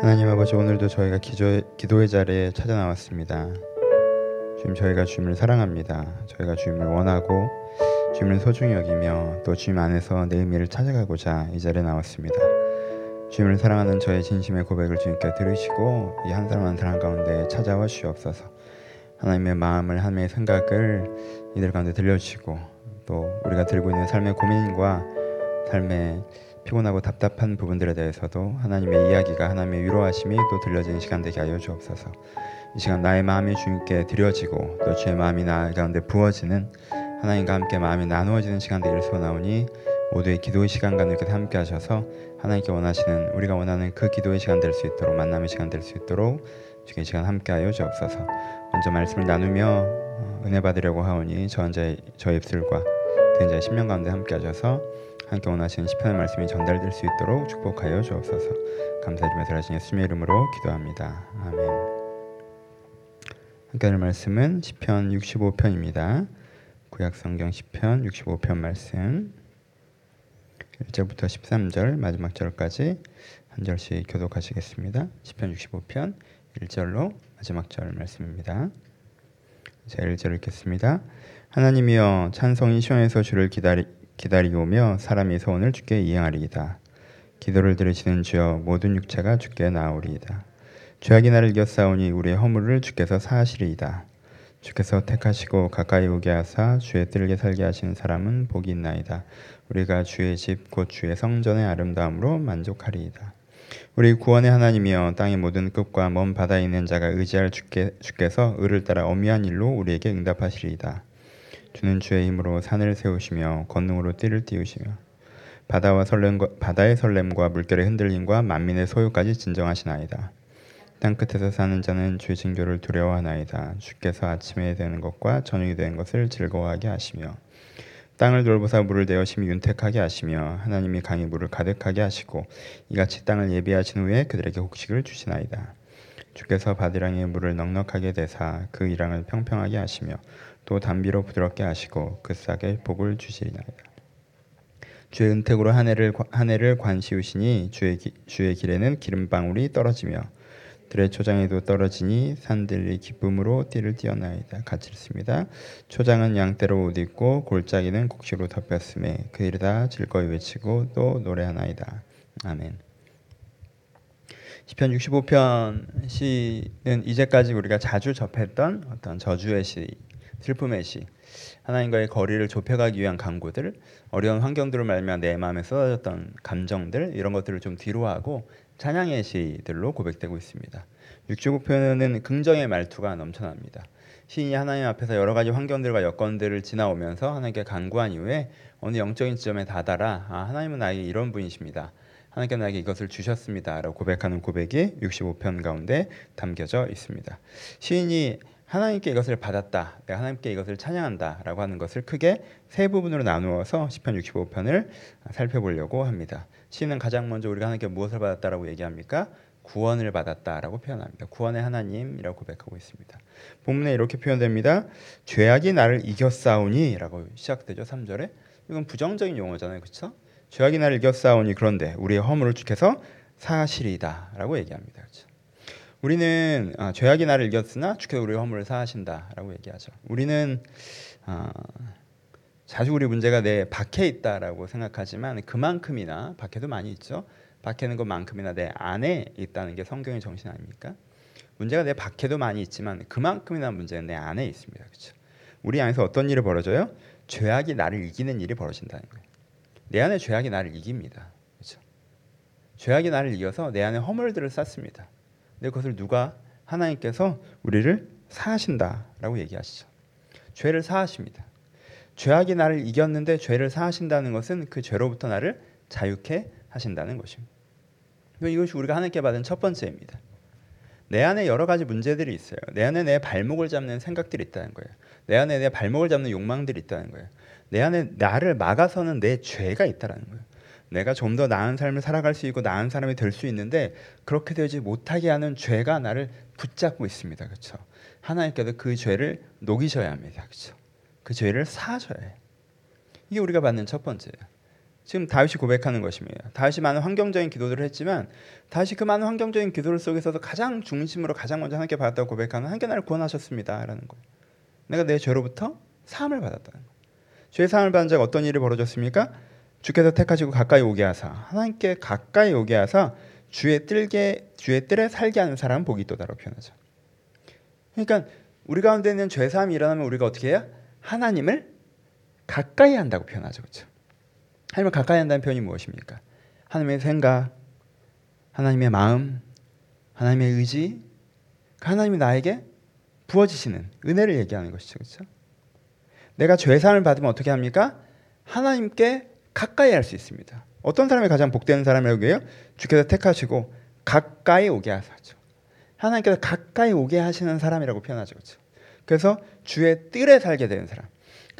하나님 아버지 오늘도 저희가 기도의, 기도의 자리에 찾아 나왔습니다. 주님 저희가 주님을 사랑합니다. 저희가 주님을 원하고 주님을 소중히 여기며 또 주님 안에서 내 의미를 찾아가고자 이 자리에 나왔습니다. 주님을 사랑하는 저의 진심의 고백을 주님께 들으시고 이 한 사람 한 사람 가운데 찾아와 주옵소서. 하나님의 마음을 하나님의 생각을 이들 가운데 들려주시고 또 우리가 들고 있는 삶의 고민과 삶의 피곤하고 답답한 부분들에 대해서도 하나님의 이야기가 하나님의 위로하심이 또 들려지는 시간 되게 하여 주옵소서. 이 시간 나의 마음이 주님께 드려지고 또 주의 마음이 나 가운데 부어지는 하나님과 함께 마음이 나누어지는 시간 되기를 소원하오니 모두의 기도의 시간과 함께 함께 하셔서 하나님께 원하시는 우리가 원하는 그 기도의 시간 될 수 있도록 만남의 시간 될 수 있도록 주의 시간 함께 하여 주옵소서. 먼저 말씀을 나누며 어, 은혜 받으려고 하오니 저 혼자 저 입술과 된 자의 심령 가운데 함께 하셔서 함께 원하시는 시편의 말씀이 전달될 수 있도록 축복하여 주옵소서. 감사드리며 살아신 예수님의 이름으로 기도합니다. 아멘. 함께 할 말씀은 시편 65편입니다. 구약 성경 시편 65편 말씀 1절부터 13절 마지막 절까지 한 절씩 교독하시겠습니다. 시편 65편 1절로 마지막 절 말씀입니다. 자, 1절 읽겠습니다. 하나님이여 찬송이 시온에서 주를 기다리 기다리오며 사람이 소원을 주께 이행하리이다. 기도를 들으시는 주여 모든 육체가 주께 나오리이다. 죄악이 나를 이겼사오니 우리의 허물을 주께서 사하시리이다. 주께서 택하시고 가까이 오게 하사 주의 뜰게 살게 하시는 사람은 복이 있나이다. 우리가 주의 집 곧 주의 성전의 아름다움으로 만족하리이다. 우리 구원의 하나님이여 땅의 모든 끝과 먼 바다에 있는 자가 의지할 주께, 주께서 의를 따라 엄미한 일로 우리에게 응답하시리이다. 주는 주의 힘으로 산을 세우시며 권능으로 띠를 띄우시며 바다와 설렘과 바다의 설렘과 물결의 흔들림과 만민의 소유까지 진정하시나이다. 땅 끝에서 사는 자는 주의 징조를 두려워하나이다. 주께서 아침에 되는 것과 저녁이 되는 것을 즐거워하게 하시며 땅을 돌보사 물을 내어 심히 윤택하게 하시며 하나님의 강이 물을 가득하게 하시고 이같이 땅을 예비하신 후에 그들에게 곡식을 주시나이다. 주께서 밭고랑에 물을 넉넉하게 대사 그 이랑을 평평하게 하시며 또 담비로 부드럽게 하시고 그 싹에 복을 주시리나이다. 주의 은택으로 한 해를 한 해를 관시우시니 주의 기, 주의 길에는 기름 방울이 떨어지며 들의 초장에도 떨어지니 산들이 기쁨으로 띠를 띄어나이다. 같이 읽습니다. 초장은 양떼로 옷 입고 골짜기는 곡식으로 덮였음에 그 일을 다 즐거이 외치고 또 노래하나이다. 아멘. 시편 65편 시는 이제까지 우리가 자주 접했던 어떤 저주의 시 슬픔의 시, 하나님과의 거리를 좁혀가기 위한 강구들, 어려운 환경들을 말며 내 마음에 쏟아졌던 감정들 이런 것들을 좀 뒤로하고 찬양의 시들로 고백되고 있습니다. 65편은 긍정의 말투가 넘쳐납니다. 시인이 하나님 앞에서 여러 가지 환경들과 여건들을 지나오면서 하나님께 간구한 이후에 어느 영적인 지점에 다다라 아, 하나님은 나에게 이런 분이십니다. 하나님께 나에게 이것을 주셨습니다라고 고백하는 고백이 65편 가운데 담겨져 있습니다. 시인이 하나님께 이것을 받았다. 내가 하나님께 이것을 찬양한다라고 하는 것을 크게 세 부분으로 나누어서 시편 65편을 살펴보려고 합니다. 시는 가장 먼저 우리가 하나님께 무엇을 받았다라고 얘기합니까? 구원을 받았다라고 표현합니다. 구원의 하나님이라고 고백하고 있습니다. 본문에 이렇게 표현됩니다. 죄악이 나를 이겼사오니라고 시작되죠. 3절에. 이건 부정적인 용어잖아요. 그렇죠? 죄악이 나를 이겼사오니 그런데 우리의 허물을 주께서 사실이다라고 얘기합니다. 그렇죠? 우리는 아, 죄악이 나를 이겼으나 주께서 우리의 허물을 사하신다라고 얘기하죠. 우리는 아, 자주 우리 문제가 내 밖에 있다라고 생각하지만 그만큼이나 밖에도 많이 있죠. 밖에 있는 것만큼이나 내 안에 있다는 게 성경의 정신 아닙니까? 문제가 내 밖에도 많이 있지만 그만큼이나 문제는 내 안에 있습니다. 그렇죠? 우리 안에서 어떤 일이 벌어져요? 죄악이 나를 이기는 일이 벌어진다는 거예요. 내 안에 죄악이 나를 이깁니다. 그렇죠? 죄악이 나를 이겨서 내 안에 허물들을 쌓습니다. 근데 그것을 누가 하나님께서 우리를 사하신다라고 얘기하시죠. 죄를 사하십니다. 죄악이 나를 이겼는데 죄를 사하신다는 것은 그 죄로부터 나를 자유케 하신다는 것입니다. 이것이 우리가 하나님께 받은 첫 번째입니다. 내 안에 여러 가지 문제들이 있어요. 내 안에 내 발목을 잡는 생각들이 있다는 거예요. 내 안에 내 발목을 잡는 욕망들이 있다는 거예요. 내 안에 나를 막아서는 내 죄가 있다는 거예요. 내가 좀 더 나은 삶을 살아갈 수 있고 나은 사람이 될 수 있는데 그렇게 되지 못하게 하는 죄가 나를 붙잡고 있습니다. 그렇죠? 하나님께서 그 죄를 녹이셔야 합니다. 그렇죠? 그 죄를 사하셔야 해요. 이게 우리가 받는 첫 번째예요. 지금 다윗이 고백하는 것입니다. 다윗이 많은 환경적인 기도들을 했지만 다윗이 그 많은 환경적인 기도를 속에서도 가장 중심으로 가장 먼저 하나님께 받았다고 고백하는 하나님께 나를 구원하셨습니다라는 거예요. 내가 내 죄로부터 사함을 받았다는 거예요. 죄 사함을 받은 자가 어떤 일이 벌어졌습니까? 주께서 택하시고 가까이 오게 하사 하나님께 가까이 오게 하사 주의 뜰게 주의 뜰에 살게 하는 사람 복이 있도다라고 표현하죠. 그러니까 우리 가운데 있는 죄 사함이 일어나면 우리가 어떻게 해요? 하나님을 가까이 한다고 표현하죠. 그렇죠? 하나님을 가까이 한다는 표현이 무엇입니까? 하나님의 생각, 하나님의 마음, 하나님의 의지, 그 하나님이 나에게 부어지시는 은혜를 얘기하는 것이죠. 그렇죠? 내가 죄사함을 받으면 어떻게 합니까? 하나님께 가까이 할 수 있습니다. 어떤 사람이 가장 복되는 사람이라고 해요? 주께서 택하시고 가까이 오게 하사죠. 하나님께서 가까이 오게 하시는 사람이라고 표현하죠. 그렇죠? 그래서 주의 뜰에 살게 되는 사람.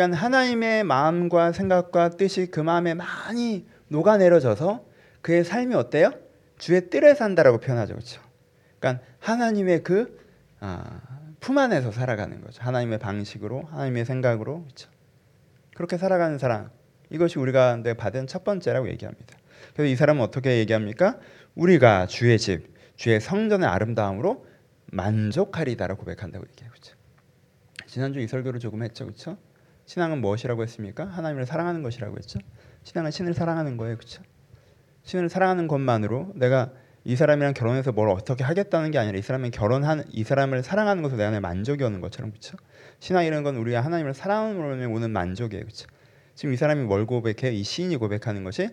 그러니까 하나님의 마음과 생각과 뜻이 그 마음에 많이 녹아내려져서 그의 삶이 어때요? 주의 뜰에 산다라고 표현하죠. 그렇죠? 그러니까 하나님의 그 아, 품 안에서 살아가는 거죠. 하나님의 방식으로, 하나님의 생각으로. 그렇죠? 그렇게 살아가는 사람. 이것이 우리가 받은 첫 번째라고 얘기합니다. 그래서 이 사람은 어떻게 얘기합니까? 우리가 주의 집, 주의 성전의 아름다움으로 만족하리다라고 고백한다고 얘기해요. 그렇죠? 지난주 이 설교를 조금 했죠. 그렇죠? 신앙은 무엇이라고 했습니까? 하나님을 사랑하는 것이라고 했죠. 신앙은 신을 사랑하는 거예요. 그렇죠? 신을 사랑하는 것만으로 내가 이 사람이랑 결혼해서 뭘 어떻게 하겠다는 게 아니라 이 사람이 결혼한 이 사람을 사랑하는 것으로 내 안에 만족이 오는 것처럼 그렇죠? 신앙이라는 건 우리가 하나님을 사랑함으로 오는 만족이에요. 그렇죠? 지금 이 사람이 뭘 고백해? 이 시인이 고백하는 것이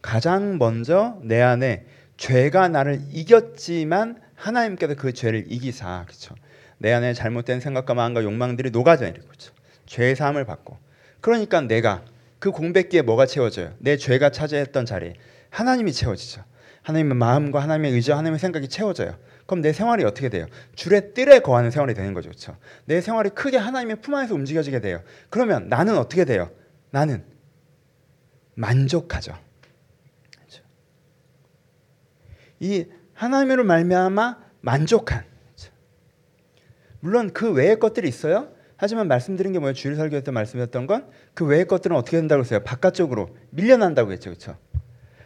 가장 먼저 내 안에 죄가 나를 이겼지만 하나님께서 그 죄를 이기사 그렇죠? 내 안에 잘못된 생각과 마음과 욕망들이 녹아져 내리고 그렇죠? 죄의 사함을 받고 그러니까 내가 그 공백기에 뭐가 채워져요? 내 죄가 차지했던 자리 하나님이 채워지죠. 하나님의 마음과 하나님의 의지와 하나님의 생각이 채워져요. 그럼 내 생활이 어떻게 돼요? 줄의 뜰에 거하는 생활이 되는 거죠. 그렇죠? 내 생활이 크게 하나님의 품 안에서 움직여지게 돼요. 그러면 나는 어떻게 돼요? 나는 만족하죠. 그렇죠? 이 하나님으로 말미암아 만족한. 그렇죠? 물론 그 외의 것들이 있어요. 하지만 말씀드린 게 뭐예요? 주일 설교 때 말씀드렸던 건 그 외의 것들은 어떻게 된다고 했어요? 바깥쪽으로 밀려난다고 했죠. 그렇죠?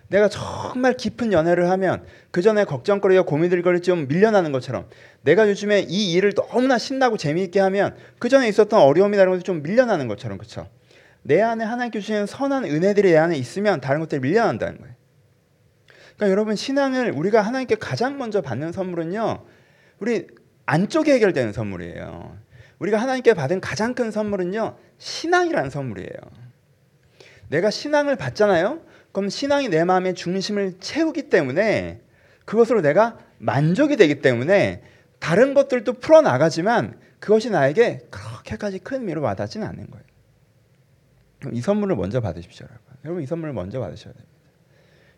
내가 정말 깊은 연애를 하면 그 전에 걱정거리와 고민들거리 좀 밀려나는 것처럼 내가 요즘에 이 일을 너무나 신나고 재미있게 하면 그 전에 있었던 어려움이 다른 것이 좀 밀려나는 것처럼 그렇죠? 내 안에 하나님께 주시는 선한 은혜들이 내 안에 있으면 다른 것들이 밀려난다는 거예요. 그러니까 여러분 신앙을 우리가 하나님께 가장 먼저 받는 선물은요. 우리 안쪽에 해결되는 선물이에요. 우리가 하나님께 받은 가장 큰 선물은요. 신앙이라는 선물이에요. 내가 신앙을 받잖아요. 그럼 신앙이 내 마음의 중심을 채우기 때문에 그것으로 내가 만족이 되기 때문에 다른 것들도 풀어 나가지만 그것이 나에게 그렇게까지 큰 의미로 와닿지는 않는 거예요. 그럼 이 선물을 먼저 받으십시오, 여러분. 여러분 이 선물을 먼저 받으셔야 됩니다.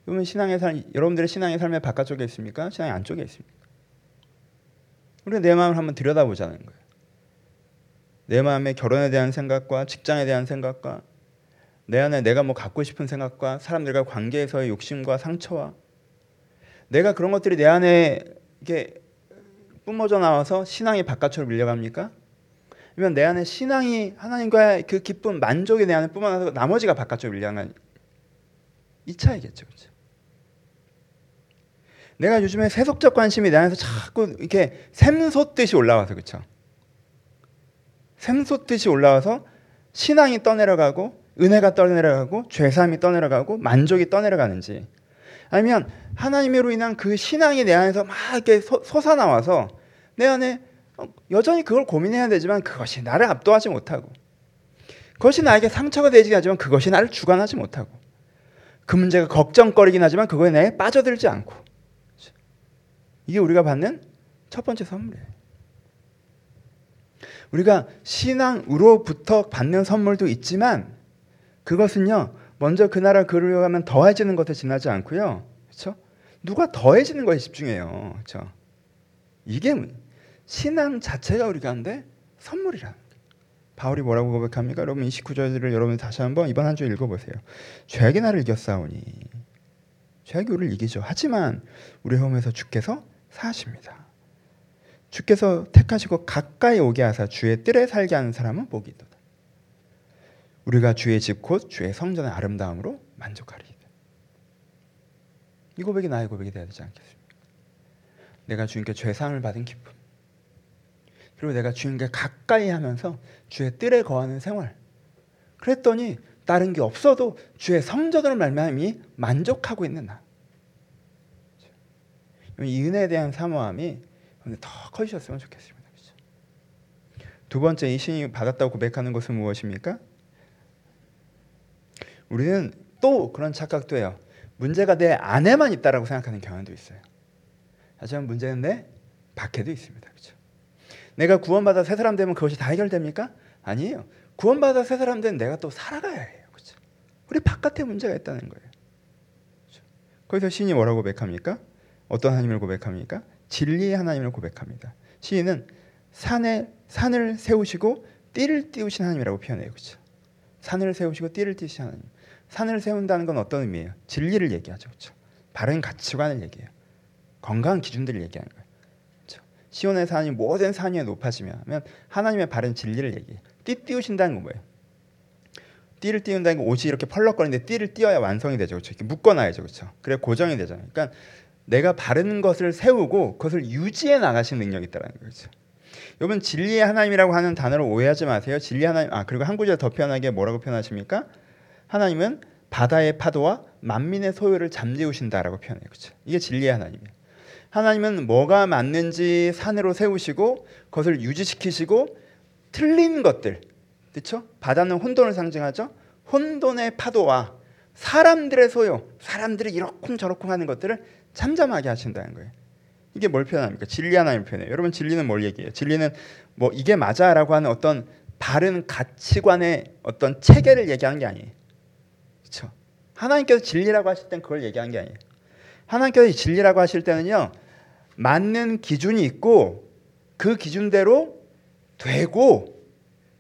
여러분 신앙의 삶, 여러분들의 신앙의 삶의 바깥쪽에 있습니까? 신앙의 안쪽에 있습니까? 우리가 내 마음을 한번 들여다보자는 거예요. 내 마음의 결혼에 대한 생각과 직장에 대한 생각과 내 안에 내가 뭐 갖고 싶은 생각과 사람들과 관계에서의 욕심과 상처와 내가 그런 것들이 내 안에 이게 뿜어져 나와서 신앙이 바깥으로 밀려갑니까? 아니면 내 안에 신앙이 하나님과의 그 기쁨, 만족이 내 안에 뿜어나서 나머지가 바깥으로 밀려간 이 차이겠죠, 그렇죠? 내가 요즘에 세속적 관심이 내 안에서 자꾸 이렇게 샘솟듯이 올라와서 그렇죠? 샘솟듯이 올라와서 신앙이 떠내려가고 은혜가 떠내려가고 죄사함이 떠내려가고 만족이 떠내려가는지. 아니면 하나님으로 인한 그 신앙이 내 안에서 막 이렇게 솟아나와서 내 안에 여전히 그걸 고민해야 되지만 그것이 나를 압도하지 못하고 그것이 나에게 상처가 되지 하지만 그것이 나를 주관하지 못하고 그 문제가 걱정거리긴 하지만 그거에 내에 빠져들지 않고. 이게 우리가 받는 첫 번째 선물이에요. 우리가 신앙으로부터 받는 선물도 있지만 그것은요. 먼저 그 나라 가면 더해지는 것에 지나지 않고요. 그렇죠? 누가 더해지는 것에 집중해요. 그렇죠? 이게 신앙 자체가 우리가 한데 선물이라는 바울이 뭐라고 고백합니까? 여러분 29절을 여러분 다시 한번 이번 한 주 읽어보세요. 죄악이 나를 이겼사오니 죄악이 우리를 이기죠. 하지만 우리 홈에서 주께서 사십니다. 주께서 택하시고 가까이 오게 하사 주의 뜰에 살게 하는 사람은 복이 있도다. 우리가 주의 집 곧 주의 성전의 아름다움으로 만족하리이다. 이 고백이 나의 고백이 돼야 되지 않겠습니까? 내가 주님께 죄상을 받은 기쁨. 그리고 내가 주님께 가까이 하면서 주의 뜰에 거하는 생활. 그랬더니 다른 게 없어도 주의 성전으로 말미암이 만족하고 있는 나. 이 은혜에 대한 사모함이 더 커지셨으면 좋겠습니다. 그렇죠? 두 번째 이 신이 받았다고 고백하는 것은 무엇입니까? 우리는 또 그런 착각도 해요. 문제가 내 안에만 있다라고 생각하는 경향도 있어요. 하지만 문제는 내 밖에도 있습니다. 그렇죠? 내가 구원받아 새 사람 되면 그것이 다 해결됩니까? 아니에요. 구원받아 새 사람 된 내가 또 살아가야 해요. 그렇죠? 우리 바깥에 문제가 있다는 거예요. 그렇죠? 거기서 신이 뭐라고 고백합니까? 어떤 하나님을 고백합니까? 진리의 하나님을 고백합니다. 시인은 산에 산을 세우시고 띠를 띄우신 하나님이라고 표현해요. 그렇죠? 산을 세우시고 띠를 띄우신 하나님. 산을 세운다는 건 어떤 의미예요? 진리를 얘기하죠. 그렇죠? 바른 가치관을 얘기해요. 건강한 기준들을 얘기하는 거예요. 그렇죠? 시온의 산이 모든 산 위에 높아지면 하나님의 바른 진리를 얘기해요. 띠 띄우신다는 건 뭐예요? 띠를 띄운다는 건 옷이 이렇게 펄럭거리는데 띠를 띄어야 완성이 되죠. 그렇죠? 이렇게 묶어놔야죠. 그렇죠? 그래 고정이 되잖아요. 그러니까 내가 바른 것을 세우고 그것을 유지해 나가신 능력이 있다는 거죠. 여러분 진리의 하나님이라고 하는 단어를 오해하지 마세요. 진리 하나님 아 그리고 한 구절 더 표현하게 뭐라고 표현하십니까? 하나님은 바다의 파도와 만민의 소유를 잠재우신다라고 표현해요. 그렇죠? 이게 진리의 하나님이에요. 하나님은 뭐가 맞는지 산으로 세우시고 그것을 유지시키시고 틀린 것들 그렇죠? 바다는 혼돈을 상징하죠. 혼돈의 파도와 사람들의 소유, 사람들이 이러쿵저러쿵 하는 것들을 잠잠하게 하신다는 거예요. 이게 뭘 표현합니까? 진리 하나님 표현해요. 여러분 진리는 뭘 얘기해요? 진리는 뭐 이게 맞아라고 하는 어떤 바른 가치관의 어떤 체계를 얘기하는 게 아니에요. 그렇죠? 하나님께서 진리라고 하실 땐 그걸 얘기하는 게 아니에요. 하나님께서 진리라고 하실 때는요. 맞는 기준이 있고 그 기준대로 되고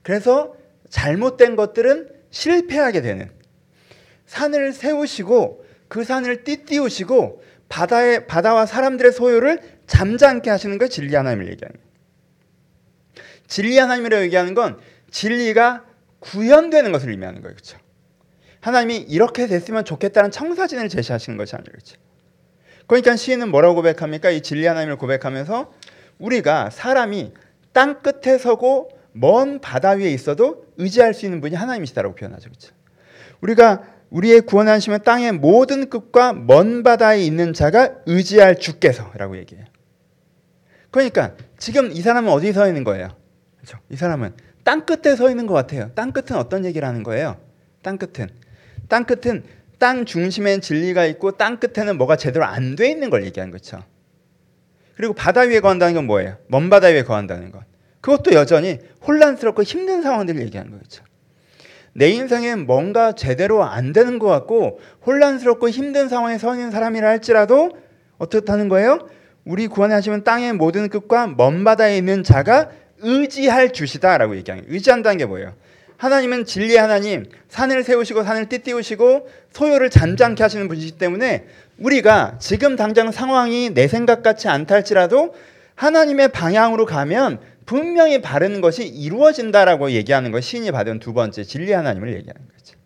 그래서 잘못된 것들은 실패하게 되는 산을 세우시고 그 산을 띠띠우시고 바다의 바다와 사람들의 소유를 잠잠케 하시는 걸 진리 하나님을 얘기하는 거예요. 진리 하나님이라고 얘기하는 건 진리가 구현되는 것을 의미하는 거예요. 그렇죠? 하나님이 이렇게 됐으면 좋겠다는 청사진을 제시하시는 것이 아니에요. 그렇죠? 그러니까 시인은 뭐라고 고백합니까? 이 진리 하나님을 고백하면서 우리가 사람이 땅 끝에 서고 먼 바다 위에 있어도 의지할 수 있는 분이 하나님이시다라고 표현하죠. 그렇죠? 우리가 우리의 구원하시면 땅의 모든 끝과 먼 바다에 있는 자가 의지할 주께서라고 얘기해요. 그러니까 지금 이 사람은 어디 서 있는 거예요? 그렇죠? 이 사람은 땅 끝에 서 있는 것 같아요. 땅 끝은 어떤 얘기를 하는 거예요? 땅 끝은 땅 끝은 땅 중심엔 진리가 있고 땅 끝에는 뭐가 제대로 안 돼 있는 걸 얘기하는 거죠. 그리고 바다 위에 거한다는 건 뭐예요? 먼 바다 위에 거한다는 것. 그것도 여전히 혼란스럽고 힘든 상황들을 얘기하는 거죠. 내 인생엔 뭔가 제대로 안 되는 것 같고 혼란스럽고 힘든 상황에 서 있는 사람이라 할지라도 어떻다는 거예요? 우리 구원하시면 땅의 모든 끝과 먼 바다에 있는 자가 의지할 주시다라고 얘기하는 의지한다는 게 뭐예요? 하나님은 진리 하나님, 산을 세우시고 산을 띠띠우시고 소요를 잠잠케 하시는 분이기 때문에 우리가 지금 당장 상황이 내 생각 같지 않다 할지라도 하나님의 방향으로 가면 분명히 바른 것이 이루어진다라고 얘기하는 것이 신이 받은 두 번째 진리 하나님을 얘기하는 거죠.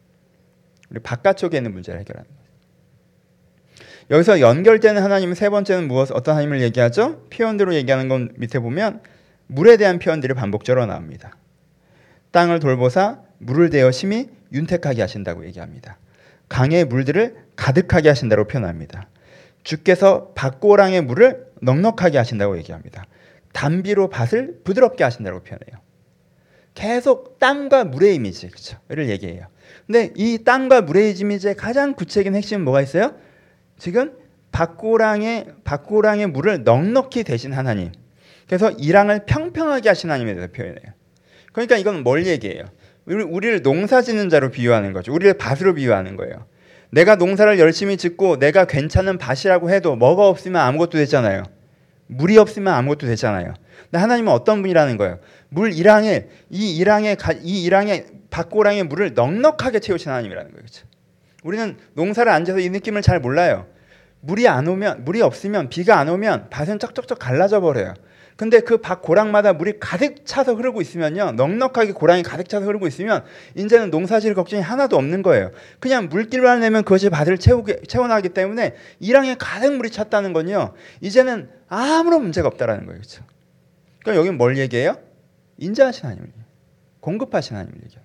우리 바깥쪽에 있는 문제를 해결하는 거죠. 여기서 연결되는 하나님은 세 번째는 무엇 어떤 하나님을 얘기하죠? 표현대로 얘기하는 건 밑에 보면 물에 대한 표현들이 반복적으로 나옵니다. 땅을 돌보사 물을 대어 심히 윤택하게 하신다고 얘기합니다. 강의 물들을 가득하게 하신다고 표현합니다. 주께서 밭고랑의 물을 넉넉하게 하신다고 얘기합니다. 단비로 밭을 부드럽게 하신다고 표현해요. 계속 땅과 물의 이미지, 그렇죠?를 얘기해요. 근데 이 땅과 물의 이미지의 가장 구체적인 핵심은 뭐가 있어요? 지금 밭고랑의 밭고랑의 물을 넉넉히 대신 하나님. 그래서 이랑을 평평하게 하신 하나님에 대해서 표현해요. 그러니까 이건 뭘 얘기해요? 우리를 농사짓는 자로 비유하는 거죠. 우리를 밭으로 비유하는 거예요. 내가 농사를 열심히 짓고 내가 괜찮은 밭이라고 해도 뭐가 없으면 아무것도 되잖아요. 물이 없으면 아무것도 되잖아요. 근데 하나님은 어떤 분이라는 거예요? 물 일항에 이 일항에 이 일항에 밭고랑의 물을 넉넉하게 채우신 하나님이라는 거예요. 그렇죠? 우리는 농사를 앉아서 이 느낌을 잘 몰라요. 물이 안 오면 물이 없으면 비가 안 오면 밭은 쩍쩍쩍 갈라져 버려요. 근데 그 밭 고랑마다 물이 가득 차서 흐르고 있으면요. 넉넉하게 고랑이 가득 차서 흐르고 있으면 이제는 농사질 걱정이 하나도 없는 거예요. 그냥 물길만 내면 그것이 밭을 채우게, 채워나가기 때문에 이랑에 가득 물이 찼다는 건요. 이제는 아무런 문제가 없다라는 거예요. 그렇죠? 그러니까 여기 뭘 얘기해요? 인자하신 하나님을 공급하신 하나님을 거죠.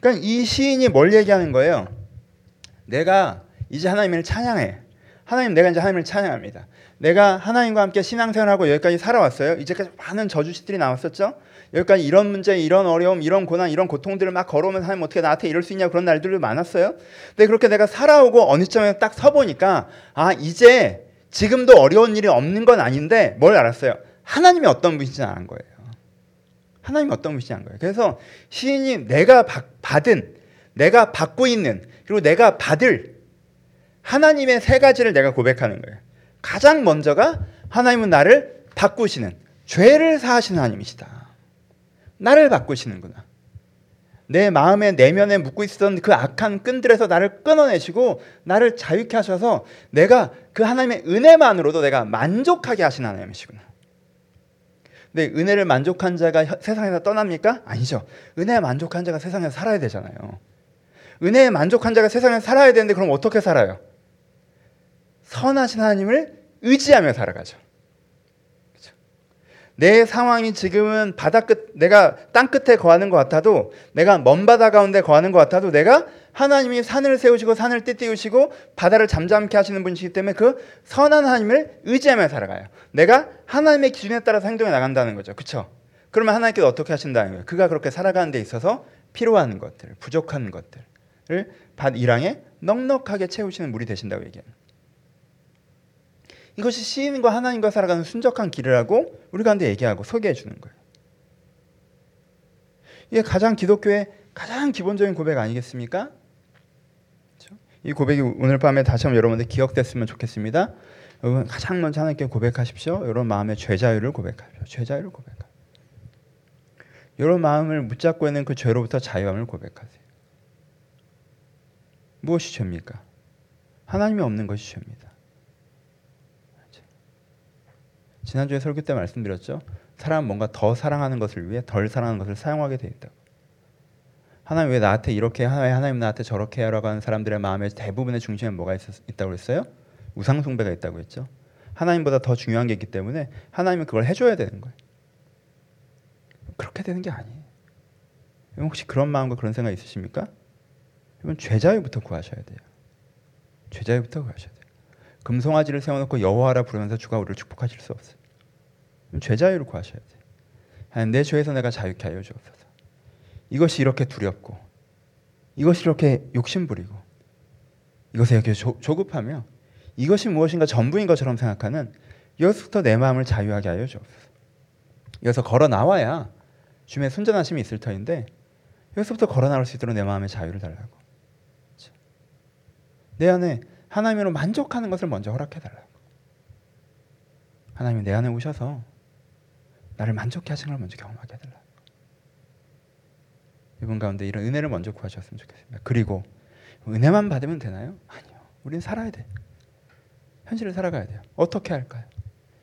그러니까 이 시인이 뭘 얘기하는 거예요? 내가 이제 하나님을 찬양해. 하나님 내가 이제 하나님을 찬양합니다. 내가 하나님과 함께 신앙생활하고 여기까지 살아왔어요. 이제까지 많은 저주시들이 나왔었죠. 여기까지 이런 문제, 이런 어려움, 이런 고난, 이런 고통들을 막 걸어오면서 하나님 어떻게 나한테 이럴 수 있냐 그런 날들도 많았어요. 근데 그렇게 내가 살아오고 어느 점에 딱 서보니까 아 이제 지금도 어려운 일이 없는 건 아닌데 뭘 알았어요. 하나님이 어떤 분이신지 아는 거예요. 하나님이 어떤 분이신지 아는 거예요. 그래서 시인이 내가 받은, 내가 받고 있는, 그리고 내가 받을 하나님의 세 가지를 내가 고백하는 거예요. 가장 먼저가 하나님은 나를 바꾸시는 죄를 사하시는 하나님이시다. 나를 바꾸시는구나. 내 마음의 내면에 묻고 있었던 그 악한 끈들에서 나를 끊어내시고 나를 자유케 하셔서 내가 그 하나님의 은혜만으로도 내가 만족하게 하시는 하나님이시구나. 근데 은혜를 만족한 자가 세상에서 떠납니까? 아니죠. 은혜에 만족한 자가 세상에서 살아야 되잖아요. 은혜에 만족한 자가 세상에서 살아야 되는데 그럼 어떻게 살아요? 선하신 하나님을 의지하며 살아가죠. 그렇죠? 내 상황이 지금은 바다 끝, 내가 땅 끝에 거하는 것 같아도, 내가 먼 바다 가운데 거하는 것 같아도, 내가 하나님이 산을 세우시고 산을 띠띠우시고 바다를 잠잠케 하시는 분이시기 때문에 그 선한 하나님을 의지하며 살아가요. 내가 하나님의 기준에 따라서 행동해 나간다는 거죠. 그렇죠? 그러면 하나님께서 어떻게 하신다는 거예요? 그가 그렇게 살아가는 데 있어서 필요한 것들, 부족한 것들을 밭 이랑에 넉넉하게 채우시는 물이 되신다고 얘기해요. 이것이 시인과 하나님과 살아가는 순적한 길이라고 우리 가운데 얘기하고 소개해 주는 거예요. 이게 가장 기독교의 가장 기본적인 고백 아니겠습니까? 그렇죠? 이 고백이 오늘 밤에 다시 한번 여러분들 기억됐으면 좋겠습니다. 여러분 가장 먼저 하나님께 고백하십시오. 여러분 마음의 죄자유를 고백하십시오. 죄자유를 고백하십시오. 여러분 마음을 붙잡고 있는 그 죄로부터 자유함을 고백하세요. 무엇이 죄입니까? 하나님이 없는 것이 죄입니다. 지난주에 설교 때 말씀드렸죠. 사람은 뭔가 더 사랑하는 것을 위해 덜 사랑하는 것을 사용하게 되어 있다고. 하나님 왜 나한테 이렇게 하나님 하나님 나한테 저렇게 하라고 하는 사람들의 마음의 대부분의 중심에 뭐가 있, 있다고 그랬어요? 우상 숭배가 있다고 했죠. 하나님보다 더 중요한 게 있기 때문에 하나님은 그걸 해줘야 되는 거예요. 그렇게 되는 게 아니에요. 혹시 그런 마음과 그런 생각 있으십니까? 여러분 죄자유부터 구하셔야 돼요. 죄자유부터 구하셔야 돼요. 금송아지를 세워놓고 여호와라 부르면서 주가 우리를 축복하실 수 없어요. 죄 자유를 구하셔야 돼요. 하나님 내 죄에서 내가 자유케 하여 주옵소서. 이것이 이렇게 두렵고 이것이 이렇게 욕심부리고 이것에 이렇게 조, 조급하며 이것이 무엇인가 전부인 것처럼 생각하는 여기서부터 내 마음을 자유하게 하여 주옵소서. 여기서 걸어 나와야 주님의 순전하심이 있을 터인데 여기서부터 걸어 나올 수 있도록 내 마음의 자유를 달라고. 그렇죠? 내 안에 하나님으로 만족하는 것을 먼저 허락해 달라고. 하나님이 내 안에 오셔서 나를 만족해 하시는 걸 먼저 경험하게 해 달라고. 이분 가운데 이런 은혜를 먼저 구하셨으면 좋겠습니다. 그리고 은혜만 받으면 되나요? 아니요. 우리는 살아야 돼. 현실을 살아가야 돼요. 어떻게 할까요?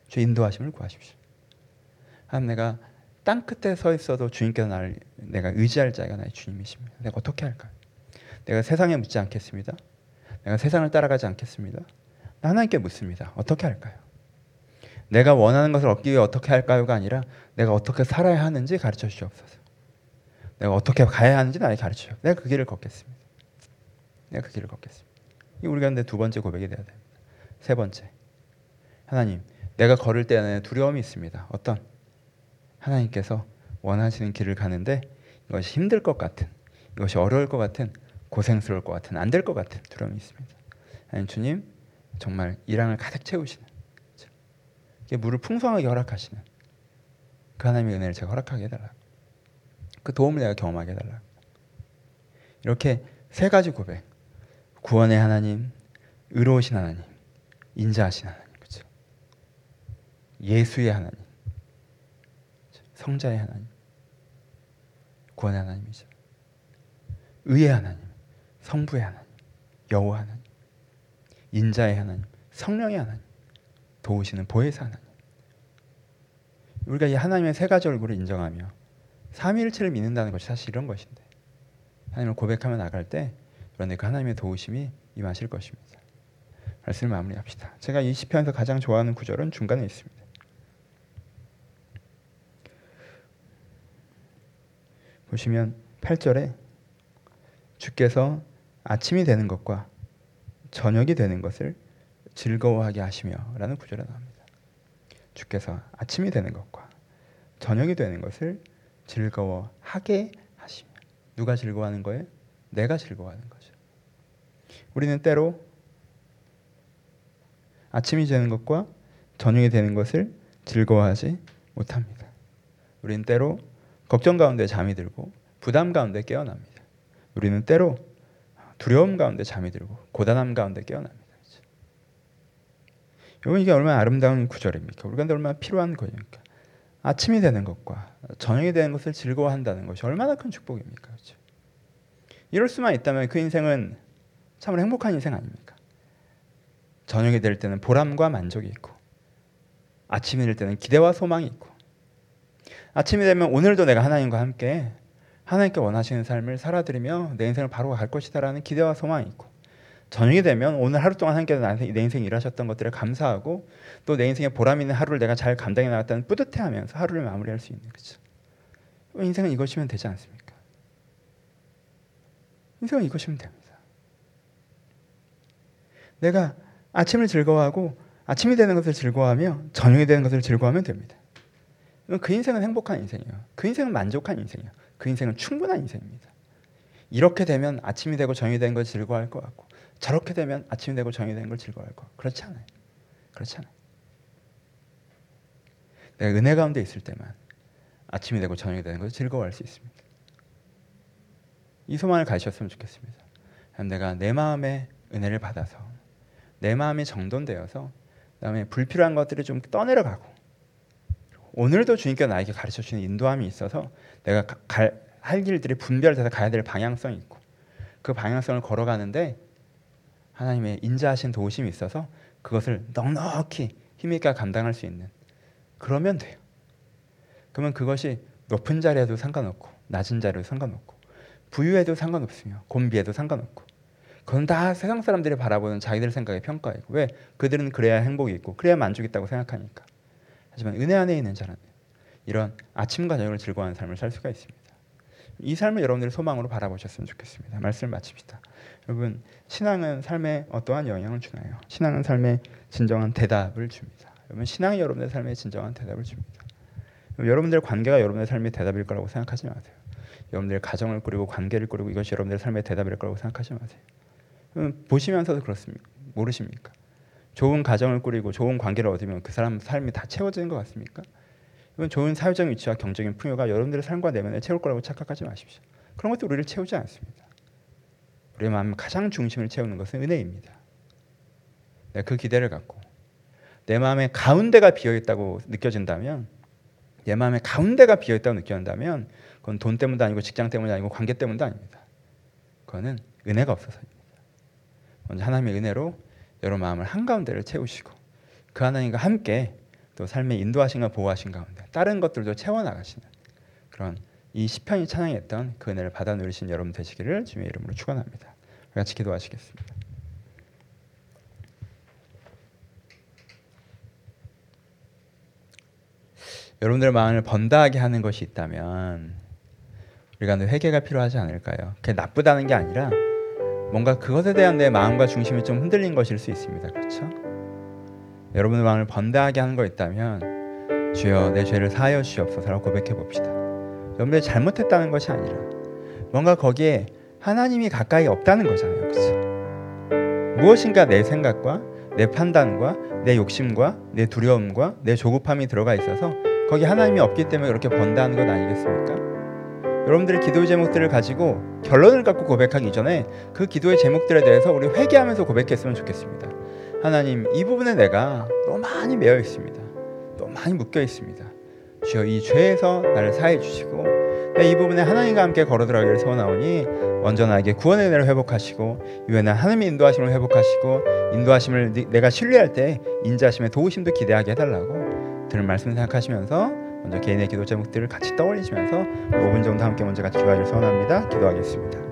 주 인도하심을 구하십시오. 하나님 내가 땅 끝에 서 있어도 주님께서 나를 내가 의지할 자가 나의 주님이십니다. 내가 어떻게 할까요? 내가 세상에 묻지 않겠습니다. 내가 세상을 따라가지 않겠습니다. 하나님께 묻습니다. 어떻게 할까요? 내가 원하는 것을 얻기 위해 어떻게 할까요가 아니라 내가 어떻게 살아야 하는지 가르쳐 주시옵소서. 내가 어떻게 가야 하는지 나에게 가르쳐 주옵소서. 내가 그 길을 걷겠습니다. 내가 그 길을 걷겠습니다. 이 우리 가운데 두 번째 고백이 돼야 됩니다. 세 번째. 하나님, 내가 걸을 때에 두려움이 있습니다. 어떤? 하나님께서 원하시는 길을 가는데 이것이 힘들 것 같은, 이것이 어려울 것 같은, 고생스러울 것 같은, 안 될 것 같은 두려움이 있습니다. 하나님 주님, 정말 이랑을 가득 채우시는, 물을 풍성하게 허락하시는 그 하나님의 은혜를 제가 허락하게 해달라. 그 도움을 내가 경험하게 해달라. 이렇게 세 가지 고백. 구원의 하나님, 의로우신 하나님, 인자하신 하나님, 그렇죠? 예수의 하나님, 성자의 하나님, 구원의 하나님이죠. 의의 하나님, 성부의 하나님, 여호와 하나님, 인자의 하나님, 성령의 하나님, 도우시는 보혜사 하나님. 우리가 이 하나님의 세 가지 얼굴을 인정하며 삼위일체를 믿는다는 것이 사실 이런 것인데 하나님을 고백하며 나갈 때 그런데 그 하나님의 도우심이 임하실 것입니다. 말씀을 마무리합시다. 제가 이 시편에서 가장 좋아하는 구절은 중간에 있습니다. 보시면 8절에 주께서 아침이 되는 것과 저녁이 되는 것을 즐거워하게 하시며라는 구절이 나옵니다. 주께서 아침이 되는 것과 저녁이 되는 것을 즐거워하게 하시며 누가 즐거워하는 거예요? 내가 즐거워하는 거죠. 우리는 때로 아침이 되는 것과 저녁이 되는 것을 즐거워하지 못합니다. 우리는 때로 걱정 가운데 잠이 들고 부담 가운데 깨어납니다. 우리는 때로 두려움 가운데 잠이 들고 고단함 가운데 깨어납니다. 여러분 이게 얼마나 아름다운 구절입니까? 우리가 얼마나 필요한 거니까. 아침이 되는 것과 저녁이 되는 것을 즐거워한다는 것이 얼마나 큰 축복입니까? 그렇죠? 이럴 수만 있다면 그 인생은 참으로 행복한 인생 아닙니까? 저녁이 될 때는 보람과 만족이 있고 아침이 될 때는 기대와 소망이 있고 아침이 되면 오늘도 내가 하나님과 함께 하나님께 원하시는 삶을 살아드리며 내 인생을 바로 갈 것이다라는 기대와 소망이 있고 저녁이 되면 오늘 하루 동안 하나님께서 내 인생 일하셨던 것들을 감사하고 또 내 인생의 보람 있는 하루를 내가 잘 감당해 나갔다는 뿌듯해하면서 하루를 마무리할 수 있는 거죠. 인생은 이것이면 되지 않습니까? 인생은 이것이면 됩니다. 내가 아침을 즐거워하고 아침이 되는 것을 즐거워하며 저녁이 되는 것을 즐거워하면 됩니다. 그 인생은 행복한 인생이에요. 그 인생은 만족한 인생이에요. 그 인생은 충분한 인생입니다. 이렇게 되면 아침이 되고 저녁이 되는 걸 즐거워할 것 같고 저렇게 되면 아침이 되고 저녁이 되는 걸 즐거워할 것 같고 그렇지 않아요. 그렇지 않아요. 내가 은혜 가운데 있을 때만 아침이 되고 저녁이 되는 것을 즐거워할 수 있습니다. 이 소망을 가지셨으면 좋겠습니다. 내가 내 마음의 은혜를 받아서 내 마음이 정돈되어서 그다음에 불필요한 것들이 좀 떠내려 가고 오늘도 주님께서 나에게 가르쳐 주시는 인도함이 있어서 내가 갈, 할 길들이 분별돼서 가야 될 방향성이 있고 그 방향성을 걸어가는데 하나님의 인자하신 도우심이 있어서 그것을 넉넉히 힘있게 감당할 수 있는 그러면 돼요. 그러면 그것이 높은 자리에도 상관없고 낮은 자리에도 상관없고 부유해도 상관없으며 곤비해도 상관없고 그건 다 세상 사람들이 바라보는 자기들 생각의 평가이고 왜 그들은 그래야 행복이 있고 그래야 만족이 있다고 생각하니까 하지만 은혜 안에 있는 자는 이런 아침과 저녁을 즐거워하는 삶을 살 수가 있습니다. 이 삶을 여러분들이 소망으로 바라보셨으면 좋겠습니다. 말씀을 마칩시다. 여러분 신앙은 삶에 어떠한 영향을 주나요? 신앙은 삶에 진정한 대답을 줍니다. 여러분 신앙이 여러분의 삶에 진정한 대답을 줍니다. 여러분들 관계가 여러분의 삶의 대답일 거라고 생각하지 마세요. 여러분들 가정을 꾸리고 관계를 꾸리고 이것이 여러분들 삶의 대답일 거라고 생각하지 마세요. 보시면서도 그렇습니까? 모르십니까? 좋은 가정을 꾸리고 좋은 관계를 얻으면 그 사람 삶이 다 채워지는 것 같습니까? 이건 좋은 사회적 위치와 경적인 풍요가 여러분들의 삶과 내면을 채울 거라고 착각하지 마십시오. 그런 것도 우리를 채우지 않습니다. 우리의 마음 가장 중심을 채우는 것은 은혜입니다. 그 기대를 갖고 내 마음의 가운데가 비어 있다고 느껴진다면 내 마음의 가운데가 비어 있다고 느껴진다면 그건 돈 때문도 아니고 직장 때문도 아니고 관계 때문도 아닙니다. 그거는 은혜가 없어서입니다. 먼저 하나님의 은혜로 여러 마음을 한 가운데를 채우시고 그 하나님과 함께 또 삶의 인도하신과 보호하신 가운데 다른 것들도 채워 나가시는 그런 이 시편이 찬양했던 그 은혜를 받아 누리신 여러분 되시기를 주님의 이름으로 축원합니다. 같이 기도하시겠습니다. 여러분들 마음을 번다하게 하는 것이 있다면 우리가 회개가 필요하지 않을까요? 그게 나쁘다는 게 아니라 뭔가 그것에 대한 내 마음과 중심이 좀 흔들린 것일 수 있습니다. 그렇죠? 여러분의 마음을 번다하게 하는 거 있다면 주여 내 죄를 사하여 주시옵소서라고 고백해 봅시다. 여러분들 잘못했다는 것이 아니라 뭔가 거기에 하나님이 가까이 없다는 거잖아요. 그렇죠? 무엇인가 내 생각과 내 판단과 내 욕심과 내 두려움과 내 조급함이 들어가 있어서 거기 하나님이 없기 때문에 그렇게 번다는 것 아니겠습니까? 여러분들의 기도의 제목들을 가지고 결론을 갖고 고백하기 전에 그 기도의 제목들에 대해서 우리 회개하면서 고백했으면 좋겠습니다. 하나님, 이 부분에 내가 너무 많이 매여 있습니다. 너무 많이 묶여 있습니다. 주여 이 죄에서 나를 사해 주시고 이 부분에 하나님과 함께 걸어 들어가기를 소원하오니 먼저 나에게 구원의 은혜를 회복하시고 이후에는 하나님의 인도하심을 회복하시고 인도하심을 내가 신뢰할 때 인자하심의 도우심도 기대하게 해달라고 들은 말씀 생각하시면서 먼저 개인의 기도 제목들을 같이 떠올리시면서 5분 정도 함께 먼저 같이 기도하기를 소원합니다. 기도하겠습니다.